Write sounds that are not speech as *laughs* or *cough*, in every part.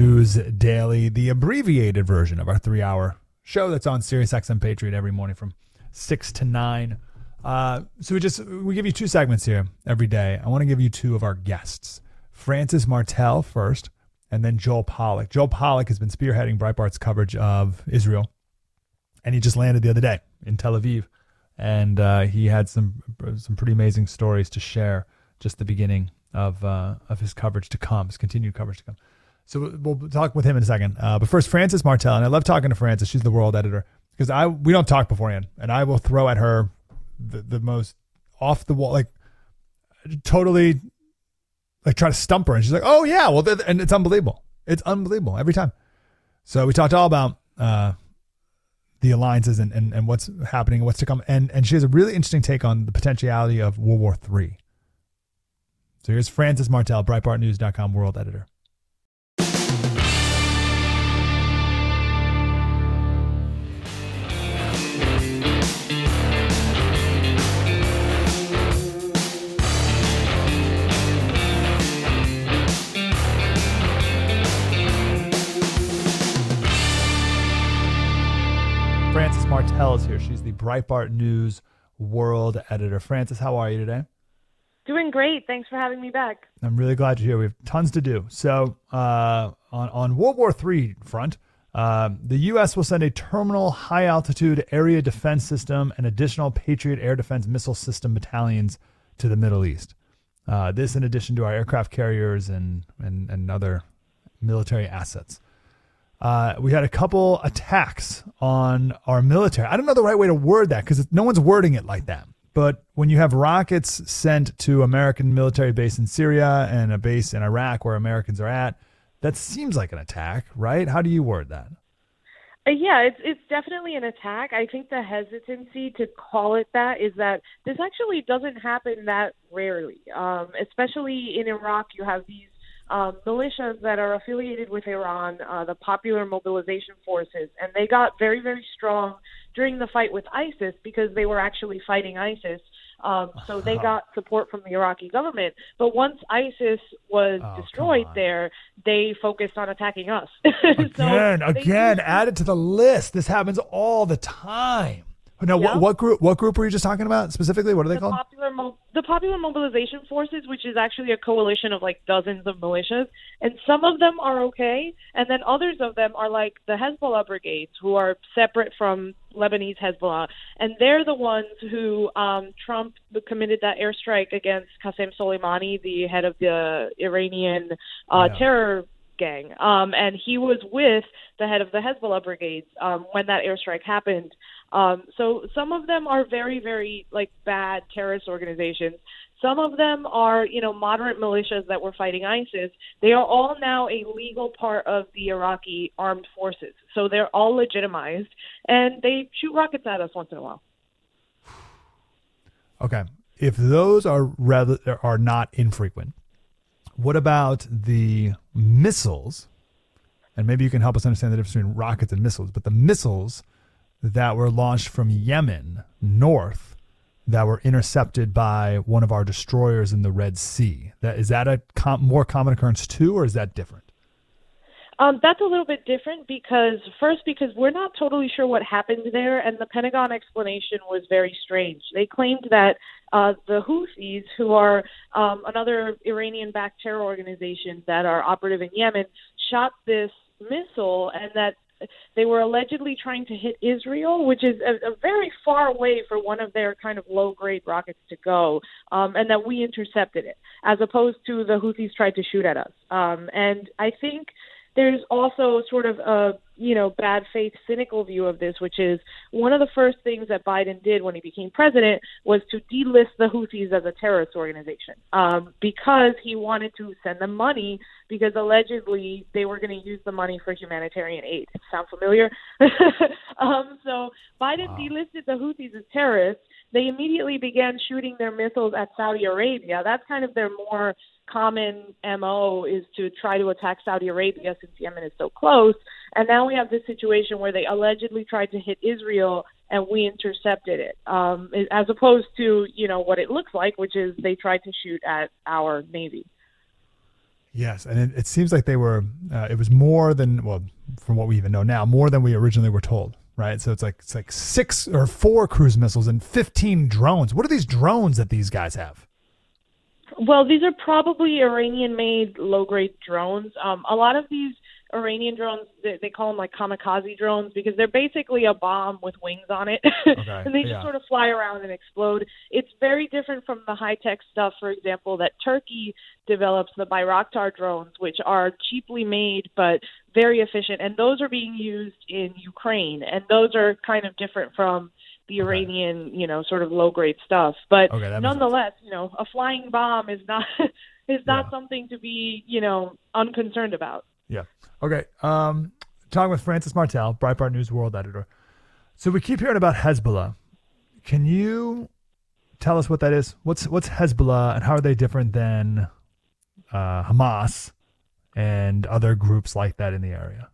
News Daily, the abbreviated version of our three hour show that's on Sirius XM Patriot every morning from 6 to 9. Uh, so we just we give you two segments here every day. I want to give you two of our guests. Frances Martel first, and then Joel Pollak. Joel Pollak has been spearheading Breitbart's coverage of Israel, and he just landed the other day in Tel Aviv, and uh, he had some some pretty amazing stories to share. Just the beginning of uh, of his coverage to come, his continued coverage to come. So we'll talk with him in a second. Uh, but first, Frances Martel, and I love talking to Frances. She's the world editor because I we don't talk beforehand, and I will throw at her the, the most off the wall, like totally, like try to stump her, and she's like, "Oh yeah, well," and it's unbelievable. It's unbelievable every time. So we talked all about uh, the alliances and, and, and what's happening and what's to come, and and she has a really interesting take on the potentiality of World War Three. So here's Frances Martel, BreitbartNews.com world editor. Breitbart News world editor. Frances, how are you today? Doing great. Thanks for having me back. I'm really glad you're here. We have tons to do. So, uh, on on World War III front, uh, the U.S. will send a terminal high altitude area defense system and additional Patriot air defense missile system battalions to the Middle East. Uh, this, in addition to our aircraft carriers and and, and other military assets. Uh, we had a couple attacks on our military. I don't know the right way to word that because no one's wording it like that. But when you have rockets sent to American military base in Syria and a base in Iraq where Americans are at, that seems like an attack, right? How do you word that? Uh, yeah, it's it's definitely an attack. I think the hesitancy to call it that is that this actually doesn't happen that rarely. Um, especially in Iraq, you have these um, militias that are affiliated with Iran, uh, the Popular Mobilization Forces, and they got very, very strong during the fight with ISIS because they were actually fighting ISIS. Um, so they got support from the Iraqi government. But once ISIS was oh, destroyed there, they focused on attacking us. *laughs* again, again, add it to the list. This happens all the time. Now, what, what, group? What group were you just talking about specifically? What are they the called? Popular Mo- the Popular Mobilization Forces, which is actually a coalition of like dozens of militias, and some of them are okay, and then others of them are like the Hezbollah brigades, who are separate from Lebanese Hezbollah, and they're the ones who um, Trump committed that airstrike against Qasem Soleimani, the head of the Iranian uh, yeah. terror gang. Um, and he was with the head of the Hezbollah brigades um, when that airstrike happened. Um, so some of them are very, very like bad terrorist organizations. Some of them are, you know, moderate militias that were fighting ISIS. They are all now a legal part of the Iraqi armed forces. So they're all legitimized, and they shoot rockets at us once in a while. Okay, if those are rather are not infrequent, what about the missiles? And maybe you can help us understand the difference between rockets and missiles. But the missiles that were launched from Yemen north that were intercepted by one of our destroyers in the Red Sea. That is that a com- more common occurrence too, or is that different? Um, that's a little bit different because first, because we're not totally sure what happened there, and the Pentagon explanation was very strange. They claimed that uh, the Houthis, who are um, another Iranian-backed terror organization that are operative in Yemen, shot this missile, and that they were allegedly trying to hit Israel, which is a, a very far away for one of their kind of low grade rockets to go, um, and that we intercepted it, as opposed to the Houthis tried to shoot at us. Um, and I think there's also sort of a you know bad faith cynical view of this which is one of the first things that Biden did when he became president was to delist the Houthis as a terrorist organization um, because he wanted to send them money because allegedly they were going to use the money for humanitarian aid sound familiar *laughs* um, so Biden wow. delisted the Houthis as terrorists they immediately began shooting their missiles at Saudi Arabia that's kind of their more common MO is to try to attack Saudi Arabia since Yemen is so close. And now we have this situation where they allegedly tried to hit Israel and we intercepted it, um, as opposed to, you know, what it looks like, which is they tried to shoot at our Navy. Yes, and it, it seems like they were. Uh, it was more than well, from what we even know now, more than we originally were told. Right, so it's like it's like six or four cruise missiles and fifteen drones. What are these drones that these guys have? Well, these are probably Iranian-made low-grade drones. Um, a lot of these Iranian drones, they, they call them like kamikaze drones because they're basically a bomb with wings on it, *laughs* Okay, and they just yeah. sort of fly around and explode. It's very different from the high-tech stuff, for example, that Turkey develops, the Bayraktar drones, which are cheaply made but very efficient, and those are being used in Ukraine, and those are kind of different from the Iranian, you know, sort of low-grade stuff. But Okay, nonetheless, you know, a flying bomb is not *laughs* is not Yeah. something to be, you know, unconcerned about. Yeah. Okay. Um, talking with Frances Martel, Breitbart News World Editor. So we keep hearing about Hezbollah. Can you tell us what that is? What's what's Hezbollah and how are they different than uh, Hamas and other groups like that in the area?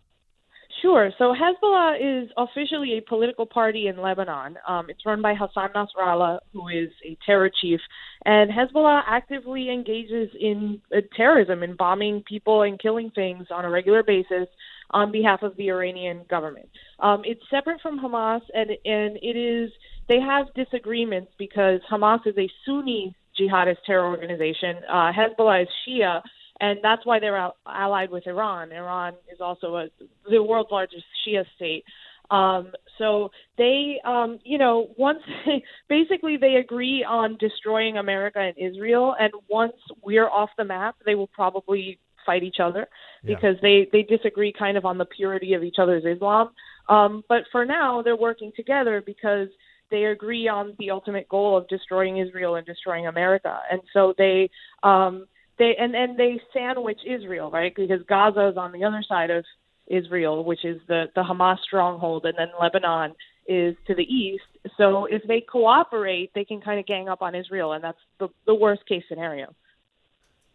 Sure. So Hezbollah is officially a political party in Lebanon. Um, it's run by Hassan Nasrallah, who is a terror chief, and Hezbollah actively engages in uh, terrorism in bombing people and killing things on a regular basis on behalf of the Iranian government. Um, it's separate from Hamas, and and it is they have disagreements because Hamas is a Sunni jihadist terror organization. Uh, Hezbollah is Shia, and that's why they're al- allied with Iran. Iran is also a, the world's largest Shia state. Um, so they, um, you know, once *laughs* basically they agree on destroying America and Israel, and once we're off the map, they will probably fight each other Yeah. because they they disagree kind of on the purity of each other's Islam. Um, but for now, they're working together because they agree on the ultimate goal of destroying Israel and destroying America, and so they um, they and and they sandwich Israel, right? Because Gaza is on the other side of Israel, which is the the Hamas stronghold, and then Lebanon is to the east. So if they cooperate, they can kind of gang up on Israel, and that's the the worst case scenario.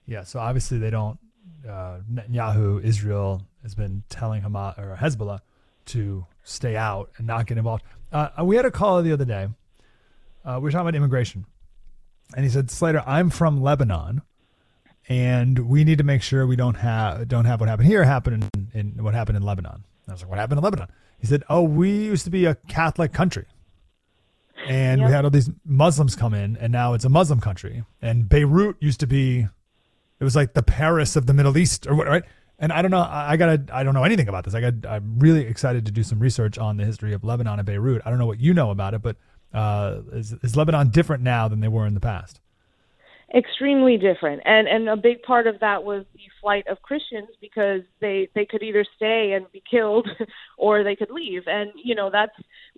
Yeah. So obviously they don't. Uh, Netanyahu, Israel has been telling Hamas or Hezbollah to stay out and not get involved. Uh, we had a caller the other day. Uh, we were talking about immigration, and he said, "Slater, I'm from Lebanon, and we need to make sure we don't have don't have what happened here happen in, in what happened in Lebanon." I was like, "What happened in Lebanon?" He said, "Oh, we used to be a Catholic country, and we had all these Muslims come in, and now it's a Muslim country. And Beirut used to be, it was like the Paris of the Middle East, or what, right?" And I don't know. I I gotta. I don't know anything about this. I got. I'm really excited to do some research on the history of Lebanon and Beirut. I don't know what you know about it, but uh, is, is Lebanon different now than they were in the past? Extremely different. And and a big part of that was the flight of christians because they they could either stay and be killed *laughs* or they could leave. And you know that's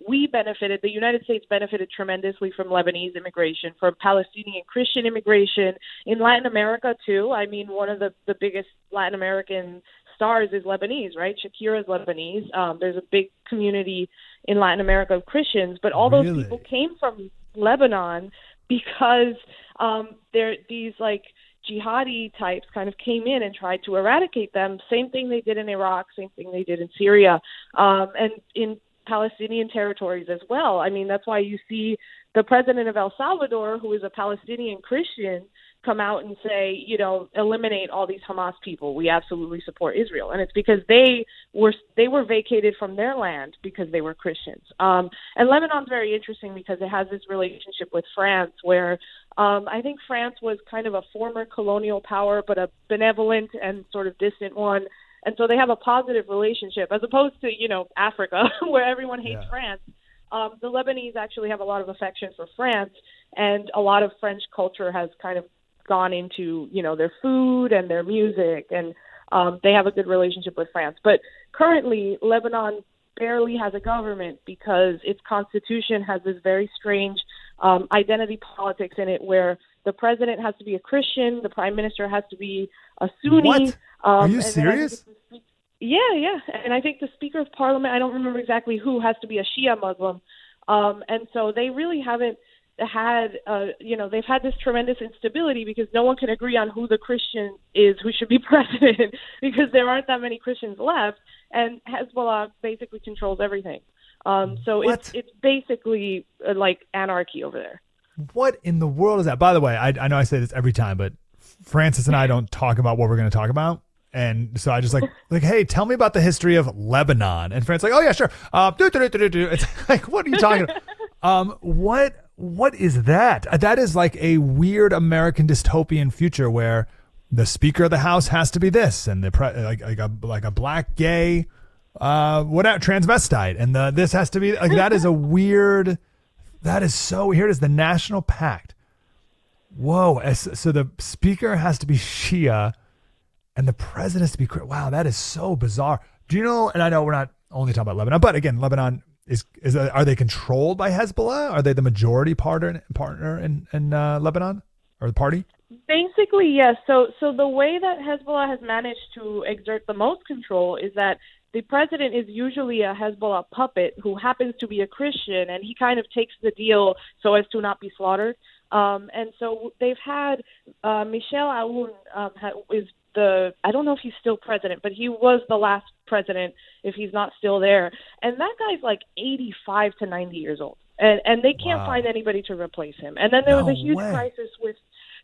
we benefited the united states benefited tremendously from lebanese immigration from palestinian christian immigration. In latin america too i mean one of the the biggest latin american stars is lebanese right? Shakira is lebanese. Um there's a big community in latin america of christians but all those Really? people came from lebanon because um, there these like jihadi types kind of came in and tried to eradicate them. Same thing they did in Iraq, same thing they did in Syria, um, and in Palestinian territories as well. I mean, that's why you see the president of El Salvador, who is a Palestinian Christian, come out and say, you know, eliminate all these Hamas people. We absolutely support Israel, and it's because they were they were vacated from their land because they were Christians. Um, and Lebanon's very interesting because it has this relationship with France, where um, I think France was kind of a former colonial power, but a benevolent and sort of distant one. And so they have a positive relationship, as opposed to you know Africa, *laughs* where everyone hates Yeah. France. Um, the Lebanese actually have a lot of affection for France, and a lot of French culture has kind of gone into you know their food and their music, and um, they have a good relationship with France. But currently, Lebanon barely has a government because its constitution has this very strange um, identity politics in it, where the president has to be a Christian, the prime minister has to be a Sunni. What? Um, Are you and then I think serious? it's the spe- Yeah, yeah, and I think the Speaker of Parliament, I don't remember exactly who, has to be a Shia Muslim, um, and so they really haven't had, uh, you know, they've had this tremendous instability because no one can agree on who the Christian is who should be *laughs* president because there aren't that many Christians left, and Hezbollah basically controls everything. Um, so What? it's it's basically uh, like anarchy over there. What in the world is that? By the way, I, I know I say this every time, but Frances and I don't talk about what we're going to talk about. And so I just like *laughs* like, hey, tell me about the history of Lebanon. And Frances like, oh yeah, sure. Uh. It's *laughs* like, what are you talking about? um, what what is that? That is like a weird American dystopian future where the Speaker of the House has to be this, and the pre- like like a like a black gay, uh, whatever transvestite, and the this has to be like that is a *laughs* weird. That is so. Here it is, the National Pact. Whoa! So the Speaker has to be Shia, and the President has to be. Wow, that is so bizarre. Do you know? And I know we're not only talking about Lebanon, but again, Lebanon is is are they controlled by Hezbollah? Are they the majority partner partner in in uh, Lebanon or the party? Basically, yes. So so the way that Hezbollah has managed to exert the most control is that the president is usually a Hezbollah puppet who happens to be a Christian, and he kind of takes the deal so as to not be slaughtered. Um, and so they've had uh, Michel Aoun um, is the I don't know if he's still president, but he was the last president if he's not still there. And that guy's like 85 to 90 years old. And and they can't wow. find anybody to replace him. And then there no was a huge way. crisis with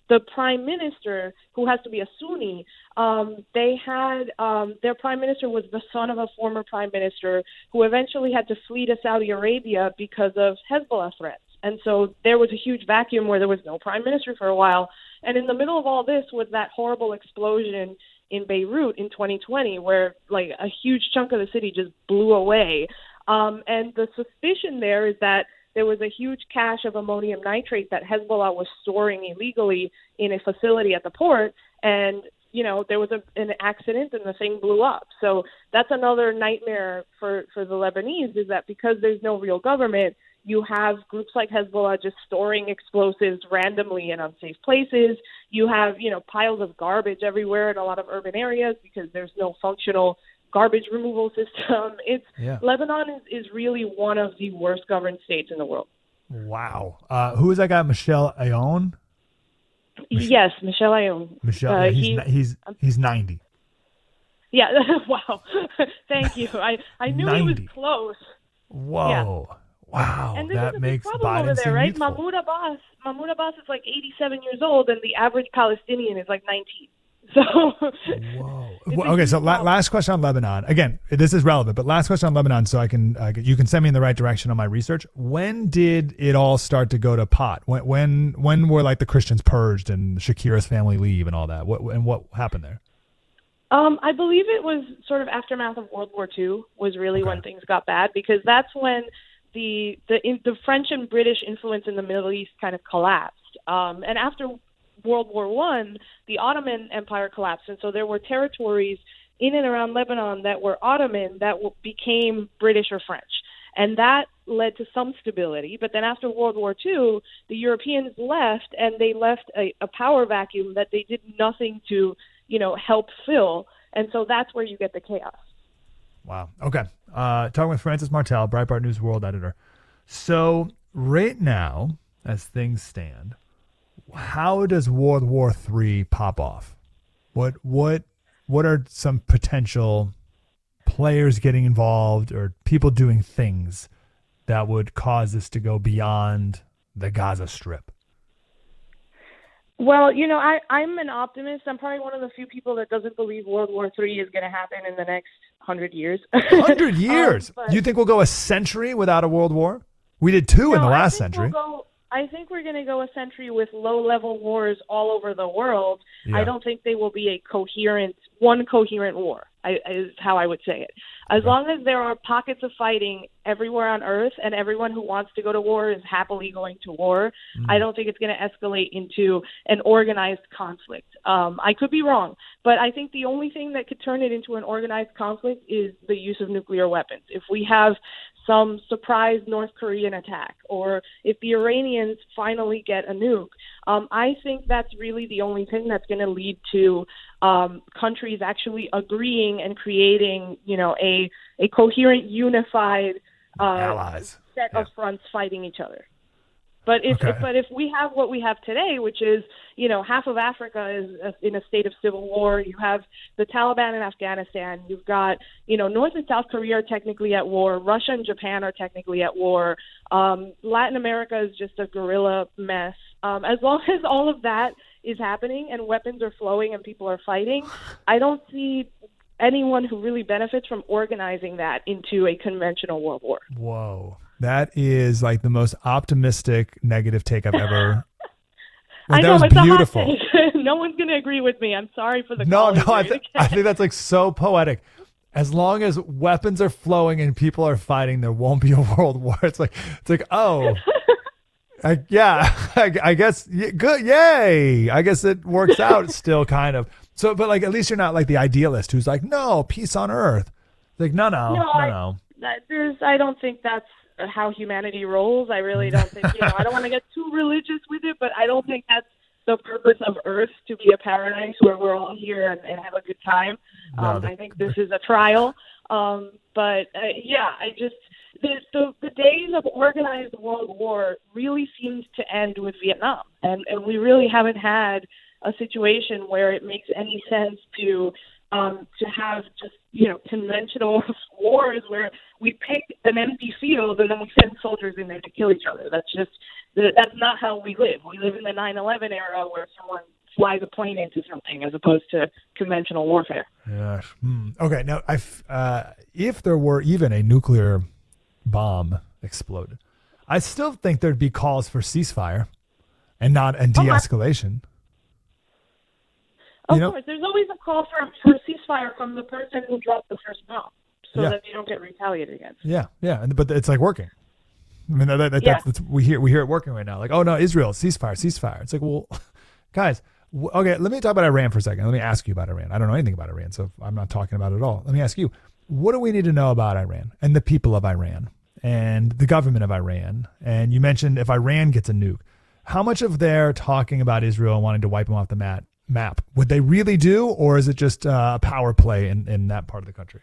the prime minister, who has to be a Sunni. Um, they had um, their prime minister was the son of a former prime minister who eventually had to flee to Saudi Arabia because of Hezbollah threats. And so there was a huge vacuum where there was no prime minister for a while. And in the middle of all this was that horrible explosion in Beirut in 2020, where like a huge chunk of the city just blew away. Um, and the suspicion there is that there was a huge cache of ammonium nitrate that Hezbollah was storing illegally in a facility at the port, and you know there was a, an accident and the thing blew up. So that's another nightmare for for the Lebanese is that because there's no real government, you have groups like Hezbollah just storing explosives randomly in unsafe places. You have, you know, piles of garbage everywhere in a lot of urban areas because there's no functional garbage removal *laughs* system. It's yeah. Lebanon is, is really one of the worst governed states in the world. Wow. Uh, who is that guy? Michel Aoun? Yes, Michel Aoun. Michel, uh, he's, he's, he's, he's 90. Yeah, *laughs* wow. *laughs* Thank you. I, I knew 90. he was close. Whoa. Yeah. Wow, and that makes Biden over there, right? Youthful. Mahmoud Abbas, Mahmoud Abbas is like 87 years old, and the average Palestinian is like 19. *laughs* So, whoa. okay, so la- last question on Lebanon. Again, this is relevant, but last question on Lebanon, so I can uh, you can send me in the right direction on my research. When did it all start to go to pot? When when when were like the Christians purged and Shakira's family leave and all that? What and what happened there? Um, I believe it was sort of aftermath of World War II was really okay. when things got bad because that's when the the in, the French and British influence in the Middle East kind of collapsed. Um, and after World War One, the Ottoman Empire collapsed, and so there were territories in and around Lebanon that were Ottoman that w- became British or French, and that led to some stability. But then after World War II, the Europeans left, and they left a, a power vacuum that they did nothing to, you know, help fill, and so that's where you get the chaos. Wow. Okay. Uh, talking with Frances Martel, Breitbart News World editor. So right now, as things stand, how does World War III pop off? What what what are some potential players getting involved or people doing things that would cause this to go beyond the Gaza Strip? Well, you know, I, I'm an optimist. I'm probably one of the few people that doesn't believe World War III is going to happen in the next hundred years. Hundred *laughs* years? um, you think we'll go a century without a world war? We did two no, in the last century. We'll go, I think we're going to go a century with low-level wars all over the world. Yeah. I don't think they will be a coherent, one coherent war. I, is how I would say it. As long as there are pockets of fighting everywhere on Earth, and everyone who wants to go to war is happily going to war, mm. I don't think it's going to escalate into an organized conflict. Um, I could be wrong, but I think the only thing that could turn it into an organized conflict is the use of nuclear weapons. If we have some surprise North Korean attack, or if the Iranians finally get a nuke. Um, I think that's really the only thing that's going to lead to um, countries actually agreeing and creating, you know, a a coherent, unified uh, allies set yeah. of fronts fighting each other. But if, okay. if, but if we have what we have today, which is you know half of Africa is in a state of civil war, you have the Taliban in Afghanistan, you've got you know North and South Korea are technically at war, Russia and Japan are technically at war, um, Latin America is just a guerrilla mess. Um, as long *laughs* as all of that is happening and weapons are flowing and people are fighting, I don't see anyone who really benefits from organizing that into a conventional world war. Whoa. That is like the most optimistic negative take I've ever. *laughs* Like, that I know was it's beautiful. a hot take. *laughs* no one's going to agree with me. I'm sorry for the No, no, I, th- I think that's like so poetic. As long as weapons are flowing and people are fighting, there won't be a world war. It's like it's like oh, I, yeah, *laughs* I, I guess good, yay. I guess it works out *laughs* still, kind of. So, but like at least you're not like the idealist who's like no peace on earth. Like no, no, no, No, I- no. there's I don't think that's how humanity rolls. I really don't think you know I don't want to get too religious with it, but I don't think that's the purpose of Earth to be a paradise where we're all here and, and have a good time. No, Um, the- I think this is a trial. Um, but uh, yeah, I just the, the the days of organized world war really seemed to end with Vietnam, and and we really haven't had a situation where it makes any sense to um, to have just you know conventional *laughs* wars where we pick an empty field and then we send soldiers in there to kill each other. That's just that's not how we live. We live in the 9/11 era where someone flies a plane into something as opposed to conventional warfare. Gosh. Hmm. Okay. Now, I f- uh, if there were even a nuclear bomb exploded, I still think there'd be calls for ceasefire and not and Okay. Oh, de-escalation. Of You know- course, there's always a call for for ceasefire from the person who dropped the first bomb, so Yeah. that they don't get retaliated against. Yeah, yeah, and, but it's like working. I mean, that, that, Yeah. that's, that's we hear we hear it working right now. Like, oh no, Israel ceasefire, ceasefire. It's like, well, *laughs* guys, w- okay, let me talk about Iran for a second. Let me ask you about Iran. I don't know anything about Iran, so I'm not talking about it at all. Let me ask you, what do we need to know about Iran and the people of Iran and the government of Iran? And you mentioned if Iran gets a nuke, how much of their talking about Israel and wanting to wipe them off the mat map would they really do, or is it just uh, a power play in, in that part of the country?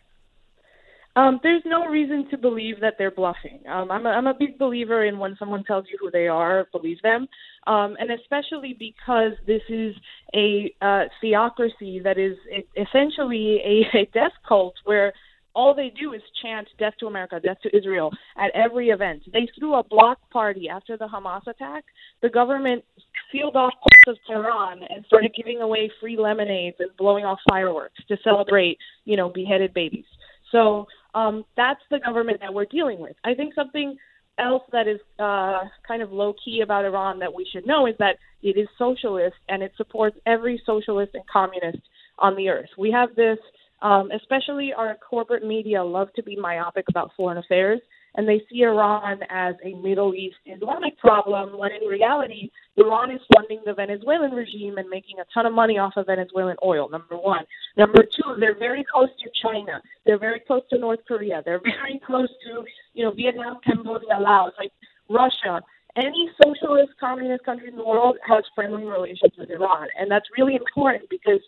Um, there's no reason to believe that they're bluffing. Um, I'm, a, I'm a big believer in when someone tells you who they are, believe them. Um, and especially because this is a uh, theocracy that is essentially a, a death cult where all they do is chant death to America, death to Israel at every event. They threw a block party after the Hamas attack. The government sealed off parts of Tehran and started giving away free lemonades and blowing off fireworks to celebrate, you know, beheaded babies. So um, that's the government that we're dealing with. I think something else that is uh, kind of low key about Iran that we should know is that it is socialist and it supports every socialist and communist on the earth. We have this, um, especially our corporate media love to be myopic about foreign affairs, and they see Iran as a Middle East Islamic problem, when in reality, Iran is funding the Venezuelan regime and making a ton of money off of Venezuelan oil, number one. Number two, they're very close to China. They're very close to North Korea. They're very close to, you know, Vietnam, Cambodia, Laos, like Russia. Any socialist, communist country in the world has friendly relations with Iran. And that's really important because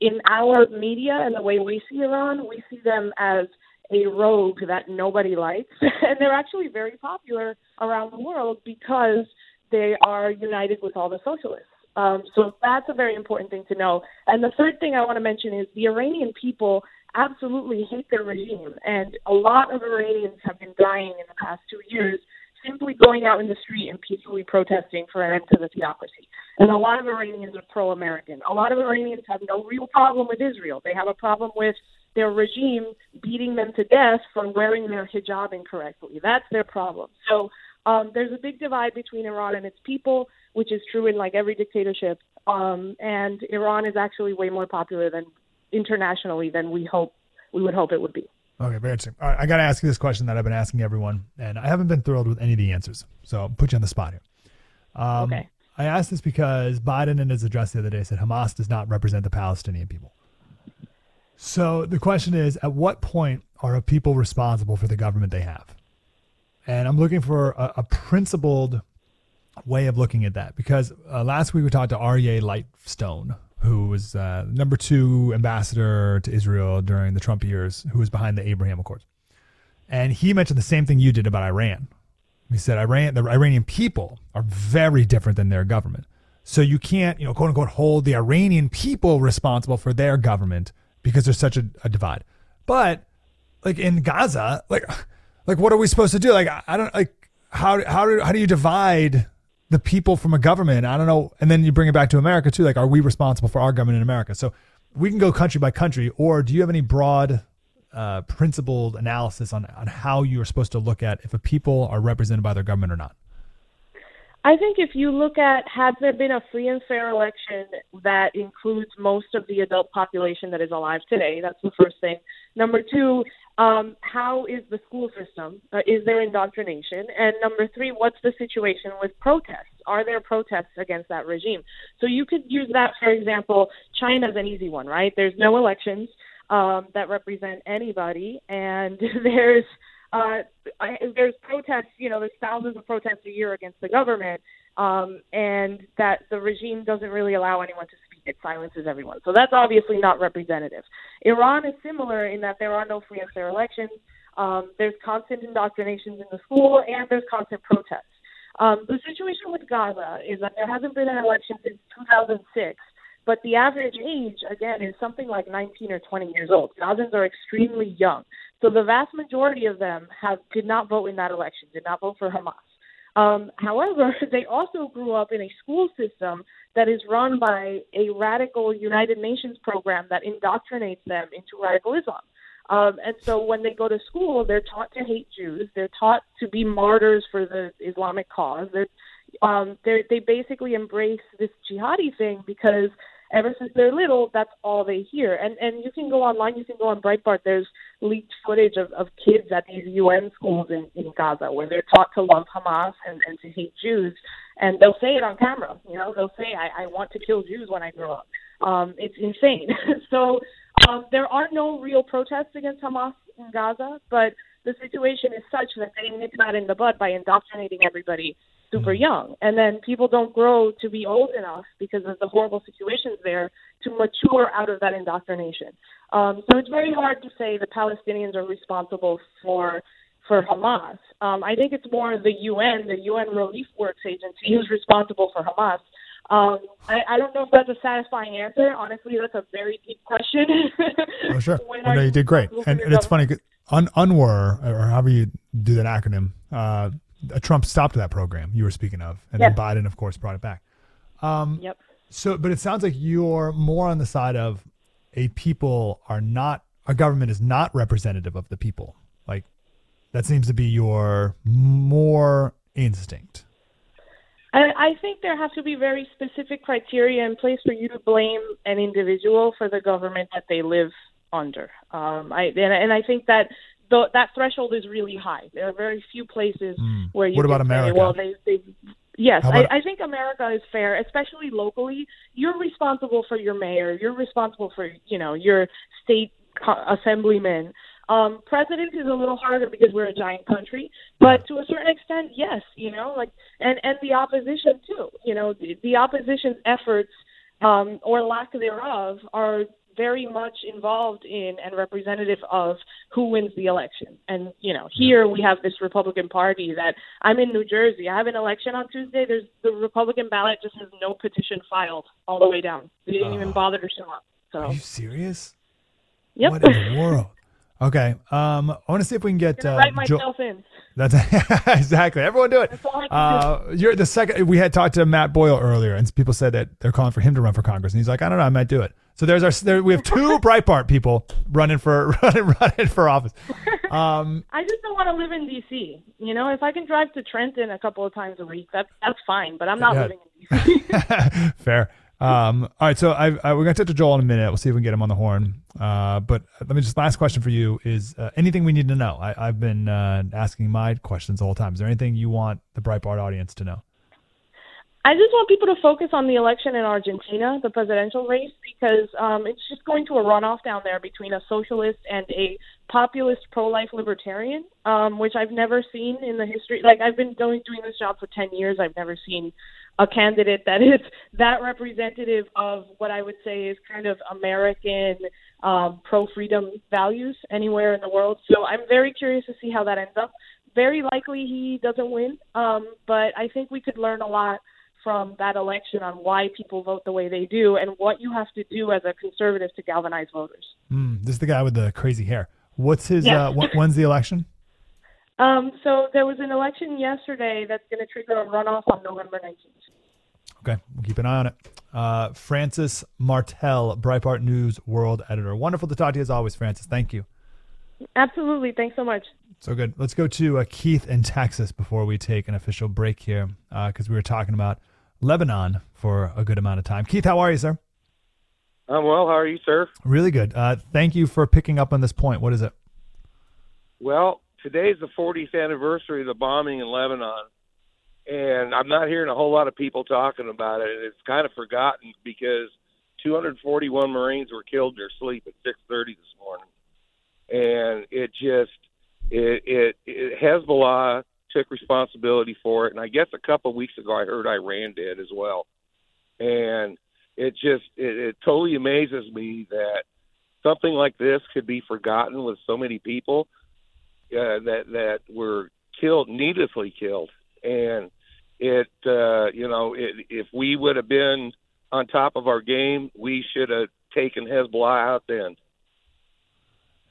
in our media and the way we see Iran, we see them as a rogue that nobody likes. *laughs* and they're actually very popular around the world because they are united with all the socialists. Um, so that's a very important thing to know. And the third thing I want to mention is the Iranian people absolutely hate their regime. And a lot of Iranians have been dying in the past two years simply going out in the street and peacefully protesting for an end to the theocracy. And a lot of Iranians are pro American. A lot of Iranians have no real problem with Israel. They have a problem with their regime beating them to death for wearing their hijab incorrectly. That's their problem. So um, there's a big divide between Iran and its people, which is true in like every dictatorship. Um, and Iran is actually way more popular than internationally than we hope we would hope it would be. Okay, very interesting. All right, I got to ask you this question that I've been asking everyone, and I haven't been thrilled with any of the answers. So I'll put you on the spot here. Um, Okay. I asked this because Biden in his address the other day said Hamas does not represent the Palestinian people. So the question is, at what point are people responsible for the government they have? And I'm looking for a, a principled way of looking at that because uh, last week we talked to Aryeh Lightstone, who was uh, number two ambassador to Israel during the Trump years, who was behind the Abraham Accords, and he mentioned the same thing you did about Iran. He said Iran, the Iranian people are very different than their government, so you can't, you know, quote unquote, hold the Iranian people responsible for their government because there's such a, a divide. But like in Gaza, like like what are we supposed to do? Like I don't like how how how do you divide the people from a government. I don't know. And then you bring it back to America too. Like, are we responsible for our government in America? So we can go country by country, or do you have any broad, uh, principled analysis on, on how you are supposed to look at if a people are represented by their government or not? I think if you look at had there been a free and fair election that includes most of the adult population that is alive today, that's the first thing. Number two, um, how is the school system? Uh, is there indoctrination? And number three, what's the situation with protests? Are there protests against that regime? So you could use that, for example, China's an easy one, right? There's no elections um, that represent anybody, and *laughs* there's uh, there's protests. You know, there's thousands of protests a year against the government, um, and that the regime doesn't really allow anyone to. It silences everyone. So that's obviously not representative. Iran is similar in that there are no free and fair elections. Um, there's constant indoctrinations in the school, and there's constant protests. Um, the situation with Gaza is that there hasn't been an election since 2006, but the average age, again, is something like 19 or 20 years old. Gazans are extremely young. So the vast majority of them have did not vote in that election, did not vote for Hamas. Um, however, *laughs* they also grew up in a school system that is run by a radical United Nations program that indoctrinates them into radical Islam. Um, and so when they go to school, they're taught to hate Jews. They're taught to be martyrs for the Islamic cause. They're, um, they're, they basically embrace this jihadi thing because ever since they're little, that's all they hear. And and you can go online, you can go on Breitbart. There's leaked footage of, of kids at these UN schools in, in Gaza where they're taught to love Hamas and, and to hate Jews, and they'll say it on camera. You know, they'll say, "I, I want to kill Jews when I grow up." Um, it's insane. *laughs* so um, there are no real protests against Hamas in Gaza, but the situation is such that they nip that in the bud by indoctrinating everybody super mm-hmm. young. And then people don't grow to be old enough because of the horrible situations there to mature out of that indoctrination. Um, so it's very hard to say the Palestinians are responsible for for Hamas. Um, I think it's more the UN, the UN Relief Works Agency, who's responsible for Hamas. Um, I, I don't know if that's a satisfying answer. Honestly, that's a very deep question. *laughs* oh, sure. *laughs* well, no, you did great. And, and it's funny, Un- UNWR, or however you do that acronym, uh, Trump stopped that program you were speaking of, and then Biden, of course, brought it back. Um, yep. So, but it sounds like you're more on the side of a people are not a government is not representative of the people. Like that seems to be your more instinct. I, I think there have to be very specific criteria in place for you to blame an individual for the government that they live under. Um, I and, and I think that the, that threshold is really high. There are very few places mm. where you. What about say, America? Well, they, they Yes, I, I think America is fair, especially locally. You're responsible for your mayor. You're responsible for you know your state co- assemblyman. Um, president is a little harder because we're a giant country, but to a certain extent, yes, you know, like and and the opposition too. You know, the, the opposition's efforts um, or lack thereof are very much involved in and representative of who wins the election. And you know, here we have this Republican Party that I'm in New Jersey. I have an election on Tuesday. There's the Republican ballot just has no petition filed all the way down. They didn't uh, even bother to show up. So are you serious? Yep. What in the world? Okay. Um, I want to see if we can get uh, write myself jo- in. That's *laughs* exactly. Everyone do it. Uh, you're the second. We had talked to Matt Boyle earlier, and people said that they're calling for him to run for Congress, and he's like, I don't know, I might do it. So there's our there, we have two *laughs* Breitbart people running for *laughs* running running for office. Um, I just don't want to live in D.C. You know, if I can drive to Trenton a couple of times a week, that that's fine. But I'm not yeah. living in D.C. *laughs* Fair. Um, all right, so I, I, we're gonna talk to Joel in a minute. We'll see if we can get him on the horn. Uh, but let me just last question for you is uh, anything we need to know. I, have been uh, asking my questions the whole time. Is there anything you want the Breitbart audience to know? I just want people to focus on the election in Argentina, the presidential race, because um, it's just going to a runoff down there between a socialist and a populist pro-life libertarian, um, which I've never seen in the history. Like I've been doing doing this job for ten years, I've never seen a candidate that is *laughs* that representative of what I would say is kind of American um, pro-freedom values anywhere in the world. So I'm very curious to see how that ends up. Very likely he doesn't win, um, but I think we could learn a lot from that election on why people vote the way they do and what you have to do as a conservative to galvanize voters. Mm, this is the guy with the crazy hair. What's his? Yeah. Uh, when's the election? *laughs* Um, so there was an election yesterday that's going to trigger a runoff on November 19th. Okay, we'll keep an eye on it. Uh, Frances Martel, Breitbart News World Editor. Wonderful to talk to you as always, Frances. Thank you. Absolutely. Thanks so much. So good. Let's go to uh, Keith in Texas before we take an official break here because uh, we were talking about Lebanon for a good amount of time. Keith, how are you, sir? I'm well. How are you, sir? Really good. Uh, thank you for picking up on this point. What is it? Well, today is the 40th anniversary of the bombing in Lebanon, and I'm not hearing a whole lot of people talking about it. It's kind of forgotten because 241 Marines were killed in their sleep at 6:30 this morning, and it just it, it, it Hezbollah took responsibility for it, and I guess a couple of weeks ago I heard Iran did as well, and it just it, it totally amazes me that something like this could be forgotten with so many people uh, that that were killed needlessly killed. And it uh you know it, if we would have been on top of our game we should have taken Hezbollah out then.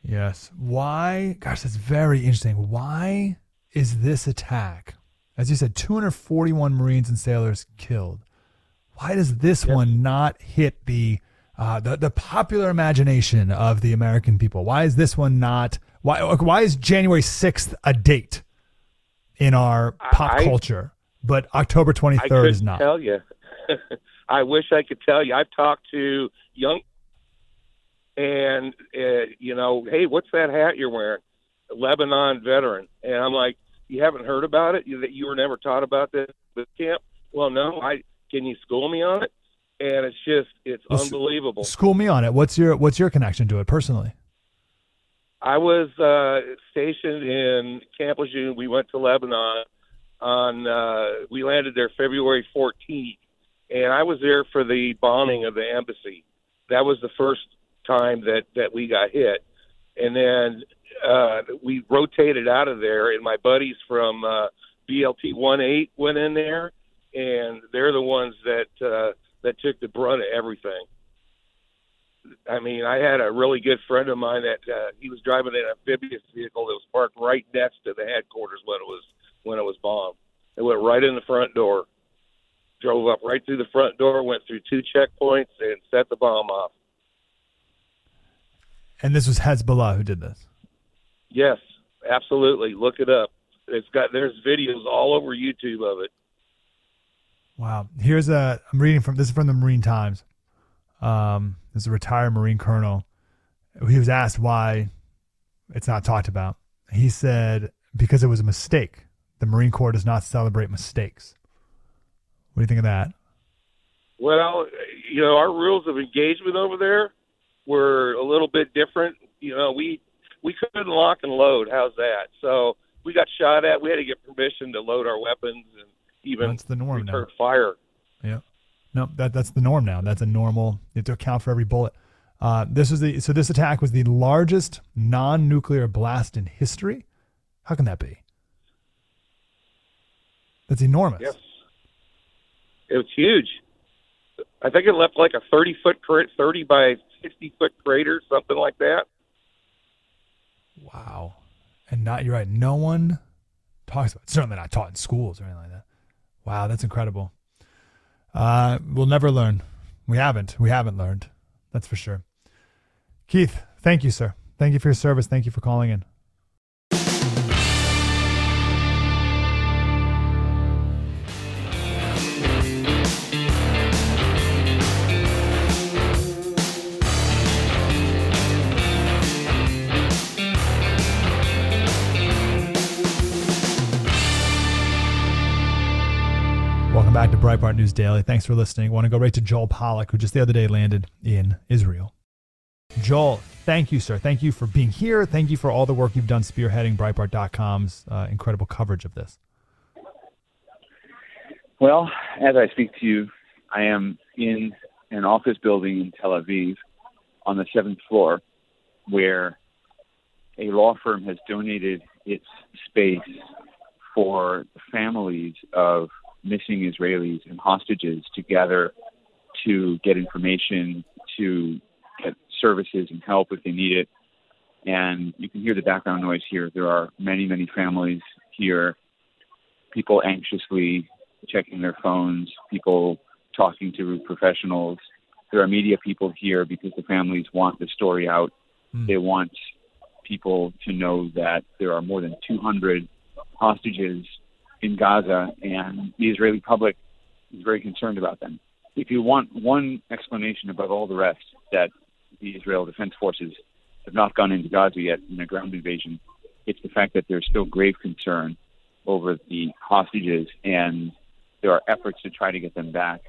Yes. Why gosh that's very interesting. Why is this attack as you said 241 marines and sailors killed why does this yep. one not hit the, uh, the the popular imagination of the American people? Why is this one not? Why why is January sixth a date in our pop I, culture, but October twenty third is not? Tell you, *laughs* I wish I could tell you. I've talked to young, and uh, you know, hey, what's that hat you're wearing? Lebanon veteran, and I'm like, you haven't heard about it? You, that you were never taught about this camp? Well, no, I can you school me on it? And it's just it's well, unbelievable. School me on it. What's your what's your connection to it personally? I was uh, stationed in Camp Lejeune. We went to Lebanon on. Uh, we landed there February 14th, and I was there for the bombing of the embassy. That was the first time that that we got hit, and then uh, we rotated out of there. And my buddies from uh, BLT 18 went in there, and they're the ones that uh, that took the brunt of everything. I mean, I had a really good friend of mine that uh, he was driving an amphibious vehicle that was parked right next to the headquarters when it was when it was bombed. It went right in the front door, drove up right through the front door, went through two checkpoints, and set the bomb off. And this was Hezbollah who did this. Yes, absolutely. Look it up. It's got there's videos all over YouTube of it. Wow. Here's a I'm reading from this is from the Marine Times. Um, this is a retired Marine colonel. He was asked why it's not talked about. He said because it was a mistake. The Marine Corps does not celebrate mistakes. What do you think of that? Well, you know, our rules of engagement over there were a little bit different. You know, we we couldn't lock and load. How's that? So we got shot at. We had to get permission to load our weapons and even that's the norm now. fire. Yeah, no, that that's the norm now. That's a normal. You have to account for every bullet. Uh, this was the so this attack was the largest non-nuclear blast in history. How can that be? That's enormous. Yes, it was huge. I think it left like a thirty foot, thirty by sixty foot crater, something like that. Wow, and not you're right. No one talks about. Certainly not taught in schools or anything like that. Wow, that's incredible. Uh, we'll never learn. We haven't. We haven't learned. That's for sure. Keith, thank you, sir. Thank you for your service. Thank you for calling in. To Breitbart News Daily. Thanks for listening. I want to go right to Joel Pollak, who just the other day landed in Israel. Joel, thank you, sir. Thank you for being here. Thank you for all the work you've done spearheading Breitbart.com's uh, incredible coverage of this. Well, as I speak to you, I am in an office building in Tel Aviv on the seventh floor where a law firm has donated its space for families of missing Israelis and hostages together to get information, to get services and help if they need it. And you can hear the background noise here. There are many, many families here, people anxiously checking their phones, people talking to professionals. There are media people here because the families want the story out. Mm. They want people to know that there are more than 200 hostages in Gaza, and the Israeli public is very concerned about them. If you want one explanation above all the rest that the Israel Defense Forces have not gone into Gaza yet in a ground invasion, it's the fact that there's still grave concern over the hostages, and there are efforts to try to get them back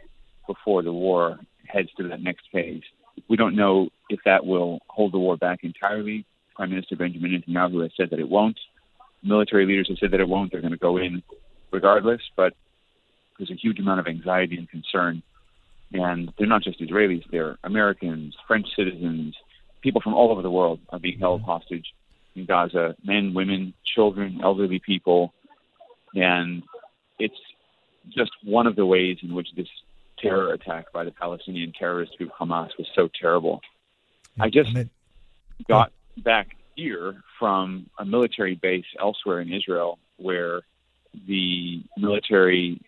before the war heads to that next phase. We don't know if that will hold the war back entirely. Prime Minister Benjamin Netanyahu has said that it won't. Military leaders have said that it won't. They're going to go in regardless, but there's a huge amount of anxiety and concern. And they're not just Israelis, they're Americans, French citizens, people from all over the world are being held mm-hmm. hostage in Gaza men, women, children, elderly people. And it's just one of the ways in which this terror attack by the Palestinian terrorist group Hamas was so terrible. I just got back here from a military base elsewhere in Israel where the military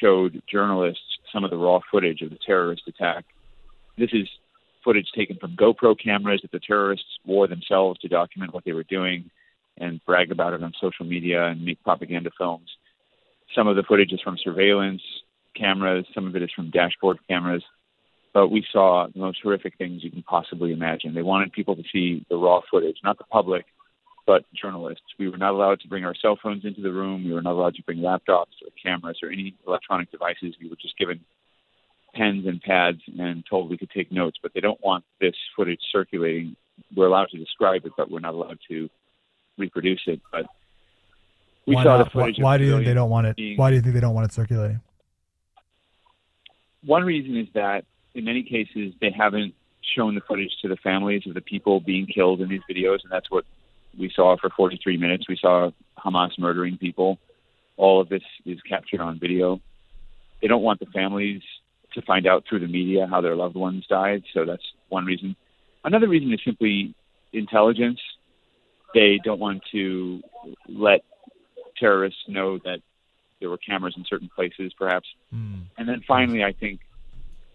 showed journalists some of the raw footage of the terrorist attack. This is footage taken from GoPro cameras that the terrorists wore themselves to document what they were doing and brag about it on social media and make propaganda films. Some of the footage is from surveillance cameras, some of it is from dashboard cameras. But we saw the most horrific things you can possibly imagine. They wanted people to see the raw footage, not the public, but journalists. We were not allowed to bring our cell phones into the room. We were not allowed to bring laptops or cameras or any electronic devices. We were just given pens and pads and told we could take notes, but they don't want this footage circulating. We're allowed to describe it, but we're not allowed to reproduce it. But we why saw not? the footage. Why, why do you think they don't want it? Being, why do you think they don't want it circulating? One reason is that in many cases they haven't shown the footage to the families of the people being killed in these videos, and that's what we saw for 43 minutes. We saw Hamas murdering people. All of this is captured on video. They don't want the families to find out through the media how their loved ones died, so that's one reason. Another reason is simply intelligence. They don't want to let terrorists know that there were cameras in certain places, perhaps. Mm. And then finally, I think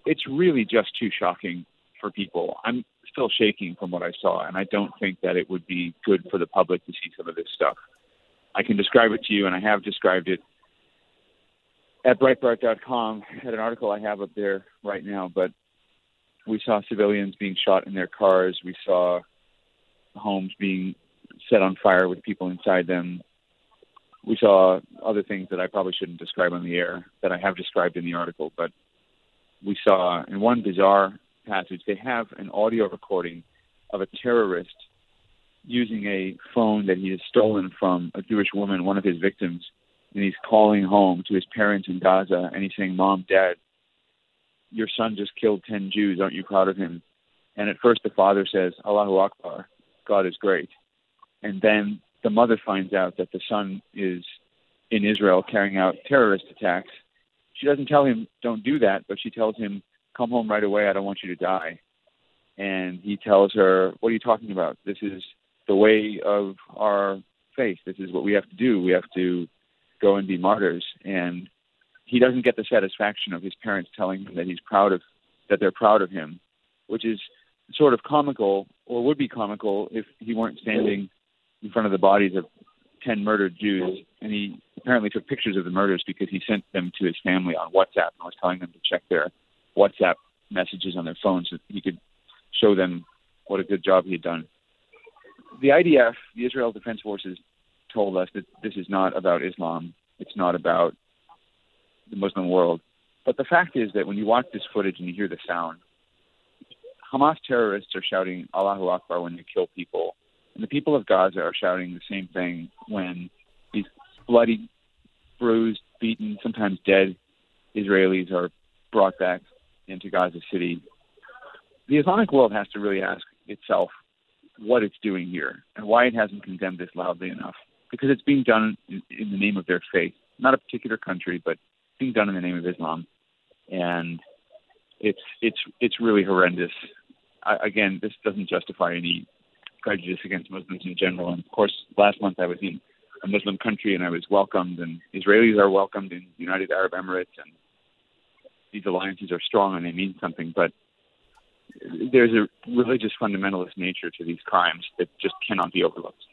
it's really just too shocking for people. I'm still shaking from what I saw, and I don't think that it would be good for the public to see some of this stuff. I can describe it to you, and I have described it at Breitbart.com at an article I have up there right now. But we saw civilians being shot in their cars. We saw homes being set on fire with people inside them. We saw other things that I probably shouldn't describe on the air that I have described in the article. But we saw in one bizarre passage, they have an audio recording of a terrorist using a phone that he has stolen from a Jewish woman, one of his victims, and he's calling home to his parents in Gaza and he's saying, Mom, Dad, your son just killed 10 Jews. Aren't you proud of him? And at first the father says, Allahu Akbar, God is great. And then the mother finds out that the son is in Israel carrying out terrorist attacks. She doesn't tell him, don't do that, but she tells him, come home right away. I don't want you to die. And he tells her, what are you talking about? This is the way of our faith. This is what we have to do. We have to go and be martyrs. And he doesn't get the satisfaction of his parents telling him that he's proud of, that they're proud of him, which is sort of comical or would be comical if he weren't standing in front of the bodies of 10 murdered Jews. And he apparently took pictures of the murders because he sent them to his family on WhatsApp and was telling them to check their WhatsApp messages on their phones so he could show them what a good job he had done. The IDF, the Israel Defense Forces, told us that this is not about Islam. It's not about the Muslim world. But the fact is that when you watch this footage and you hear the sound, Hamas terrorists are shouting Allahu Akbar when they kill people. And the people of Gaza are shouting the same thing when these bloody, bruised, beaten, sometimes dead Israelis are brought back into Gaza City, the Islamic world has to really ask itself what it's doing here and why it hasn't condemned this loudly enough. Because it's being done in, in the name of their faith, not a particular country, but being done in the name of Islam, and it's it's it's really horrendous. I, again, this doesn't justify any prejudice against Muslims in general. And of course, last month I was in a Muslim country and I was welcomed, and Israelis are welcomed in the United Arab Emirates, and these alliances are strong and they mean something. But there's a religious fundamentalist nature to these crimes that just cannot be overlooked.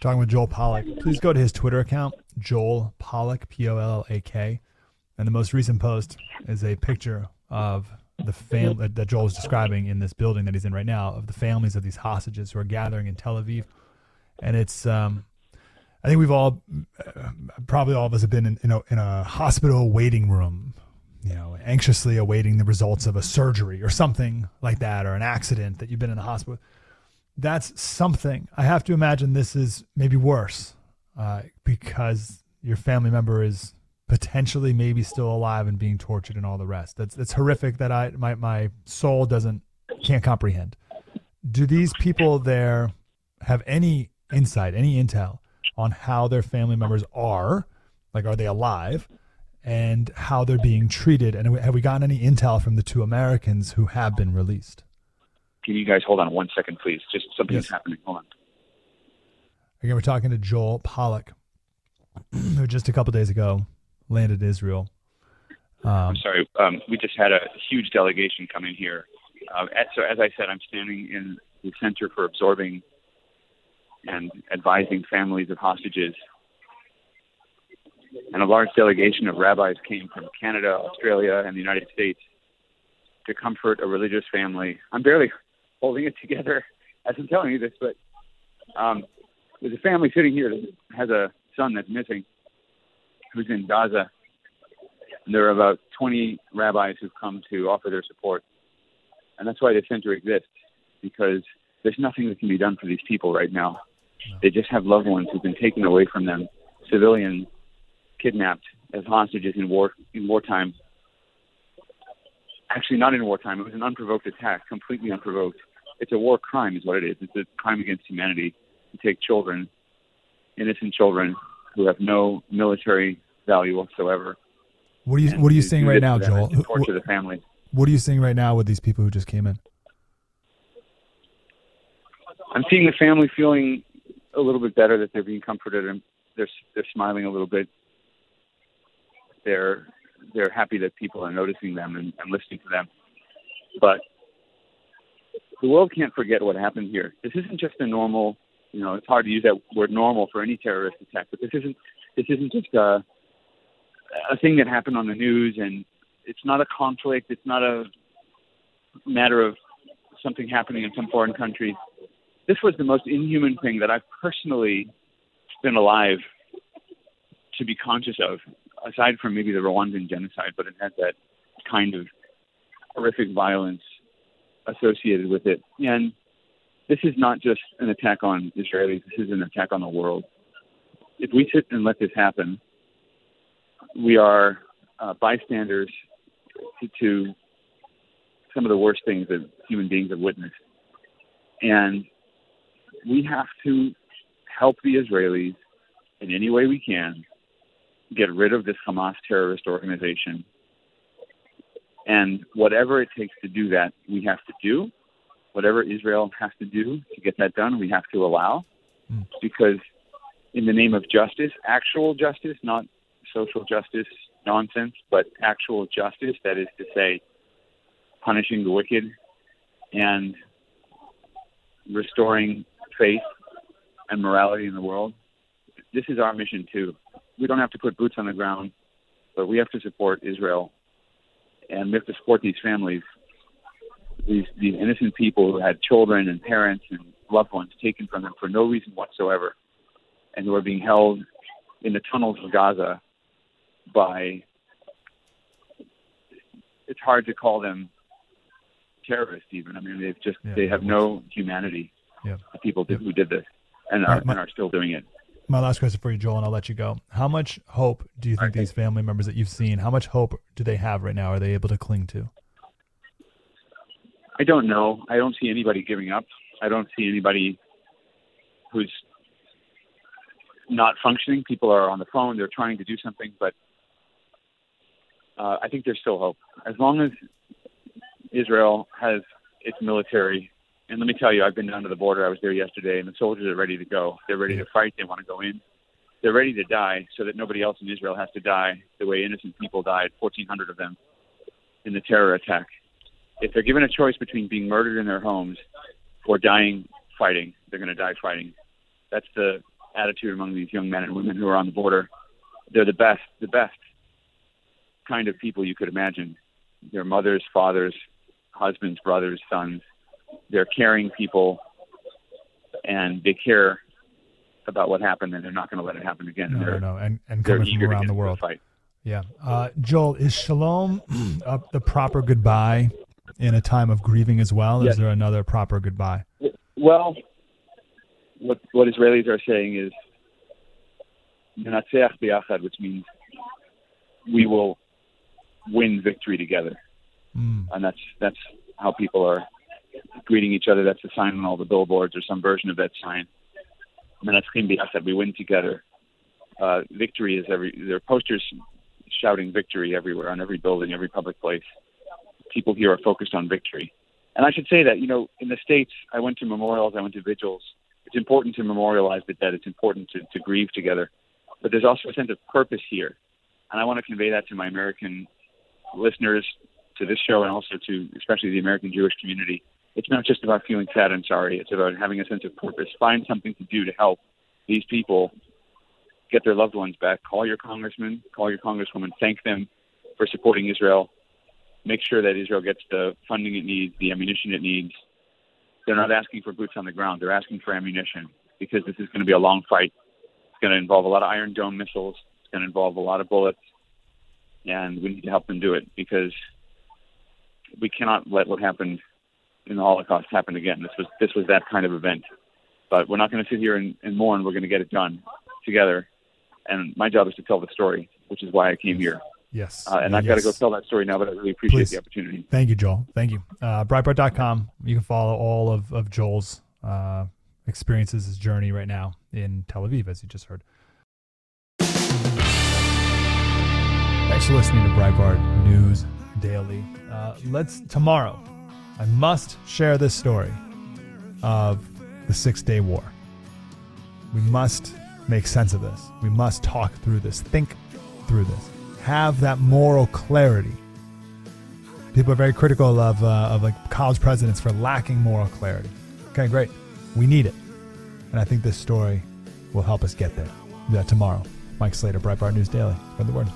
Talking with Joel Pollak. Please go to his Twitter account, Joel Pollak, P O L A K. And the most recent post is a picture of the family that, that Joel is describing in this building that he's in right now of the families of these hostages who are gathering in Tel Aviv. And it's, um, I think we've all, uh, probably all of us have been in, in, a, in a hospital waiting room, you know, anxiously awaiting the results of a surgery or something like that, or an accident that you've been in the hospital. That's something. I have to imagine this is maybe worse uh, because your family member is potentially maybe still alive and being tortured and all the rest. That's that's horrific that I my my soul doesn't can't comprehend. Do these people there have any insight, any intel on how their family members are? Like are they alive? And how they're being treated, and have we gotten any intel from the two Americans who have been released? Can you guys hold on one second, please? Just something Yes. is happening. Hold on. Again, we're talking to Joel Pollak, *clears throat* who just a couple days ago landed Israel. Um, I'm sorry. Um, we just had a huge delegation come in here. Uh, at, so, as I said, I'm standing in the Center for Absorbing and Advising Families of Hostages. And a large delegation of rabbis came from Canada, Australia, and the United States to comfort a religious family. I'm barely holding it together *laughs* as I'm telling you this, but um, there's a family sitting here that has a son that's missing who's in Gaza. And there are about 20 rabbis who've come to offer their support. And that's why the center exists, because there's nothing that can be done for these people right now. They just have loved ones who've been taken away from them, civilians kidnapped as hostages in war in wartime. Actually, not in wartime. It was an unprovoked attack, completely unprovoked. It's a war crime, is what it is. It's a crime against humanity to take children, innocent children, who have no military value whatsoever. what are you What are you seeing right now, Joel? and to Who- torture the family. What are you seeing right now with these people who just came in? I'm seeing the family feeling a little bit better that they're being comforted and they're they're smiling a little bit. They're they're happy that people are noticing them and, and listening to them. But the world can't forget what happened here. This isn't just a normal, you know, it's hard to use that word normal for any terrorist attack, but this isn't this isn't just a a thing that happened on the news and it's not a conflict, it's not a matter of something happening in some foreign country this was the most inhuman thing that I've personally been alive to be conscious of, aside from maybe the Rwandan genocide, but it had that kind of horrific violence associated with it. And this is not just an attack on Israelis, this is an attack on the world. If we sit and let this happen, we are uh, bystanders to, to some of the worst things that human beings have witnessed. And we have to help the Israelis in any way we can get rid of this Hamas terrorist organization. And whatever it takes to do that, we have to do. Whatever Israel has to do to get that done, we have to allow. Mm. Because, in the name of justice, actual justice, not social justice nonsense, but actual justice, that is to say, punishing the wicked and restoring faith and morality in the world. This is our mission too. We don't have to put boots on the ground, but we have to support Israel, and we have to support these families, these these innocent people who had children and parents and loved ones taken from them for no reason whatsoever, and who are being held in the tunnels of Gaza by. It's hard to call them terrorists, even. I mean, they've just Yeah, they have no humanity Yeah. the people did, who did this and are, my- and are still doing it. My last question for you, Joel, and I'll let you go. How much hope do you think these family members that you've seen, how much hope do they have right now? Are they able to cling to? I don't know. I don't see anybody giving up. I don't see anybody who's not functioning. People are on the phone. They're trying to do something, but uh, I think there's still hope. As long as Israel has its military And let me tell you, I've been down to the border. I was there yesterday, and the soldiers are ready to go. They're ready to fight. They want to go in. They're ready to die so that nobody else in Israel has to die the way innocent people died, 1,400 of them, in the terror attack. If they're given a choice between being murdered in their homes or dying fighting, they're going to die fighting. That's the attitude among these young men and women who are on the border. They're the best, the best kind of people you could imagine. They're mothers, fathers, husbands, brothers, sons. They're caring people, and they care about what happened, and they're not going to let it happen again. No, they're, no, no, and and they're coming from around the world. fight. Yeah, uh, Joel, is shalom *clears throat* the proper goodbye in a time of grieving as well? Yes. Is there another proper goodbye? Well, what what Israelis are saying is which means we will win victory together, Mm. and that's that's how people are greeting each other. That's the sign on all the billboards or some version of that sign. And that's Menatchim biachad, we win together. Uh, victory is every. There are posters shouting victory everywhere on every building, every public place. People here are focused on victory. And I should say that, you know, in the States, I went to memorials, I went to vigils. It's important to memorialize the dead. It's important to, to grieve together. But there's also a sense of purpose here. And I want to convey that to my American listeners, to this show, and also to especially the American Jewish community. It's not just about feeling sad and sorry. It's about having a sense of purpose. Find something to do to help these people get their loved ones back. Call your congressman, call your congresswoman, thank them for supporting Israel. Make sure that Israel gets the funding it needs, the ammunition it needs. They're not asking for boots on the ground. They're asking for ammunition because this is going to be a long fight. It's going to involve a lot of Iron Dome missiles. It's going to involve a lot of bullets, and we need to help them do it because we cannot let what happened in the Holocaust happened again. This was this was that kind of event. But we're not going to sit here and, and mourn. We're going to get it done together. And my job is to tell the story, which is why I came here. Yes. Uh, and I've got to go tell that story now, but I really appreciate Please. the opportunity. Thank you, Joel. Thank you. Uh, Breitbart.com. You can follow all of, of Joel's uh, experiences, his journey right now in Tel Aviv, as you just heard. Thanks for listening to Breitbart News Daily. Uh, let's tomorrow. I must share this story of the Six Day War. We must make sense of this. We must talk through this. Think through this. Have that moral clarity people are very critical of uh, of like college presidents for lacking moral clarity. Okay, great. We need it, and I think this story will help us get there. Do that tomorrow. Mike Slater, Breitbart News Daily. Spread the word.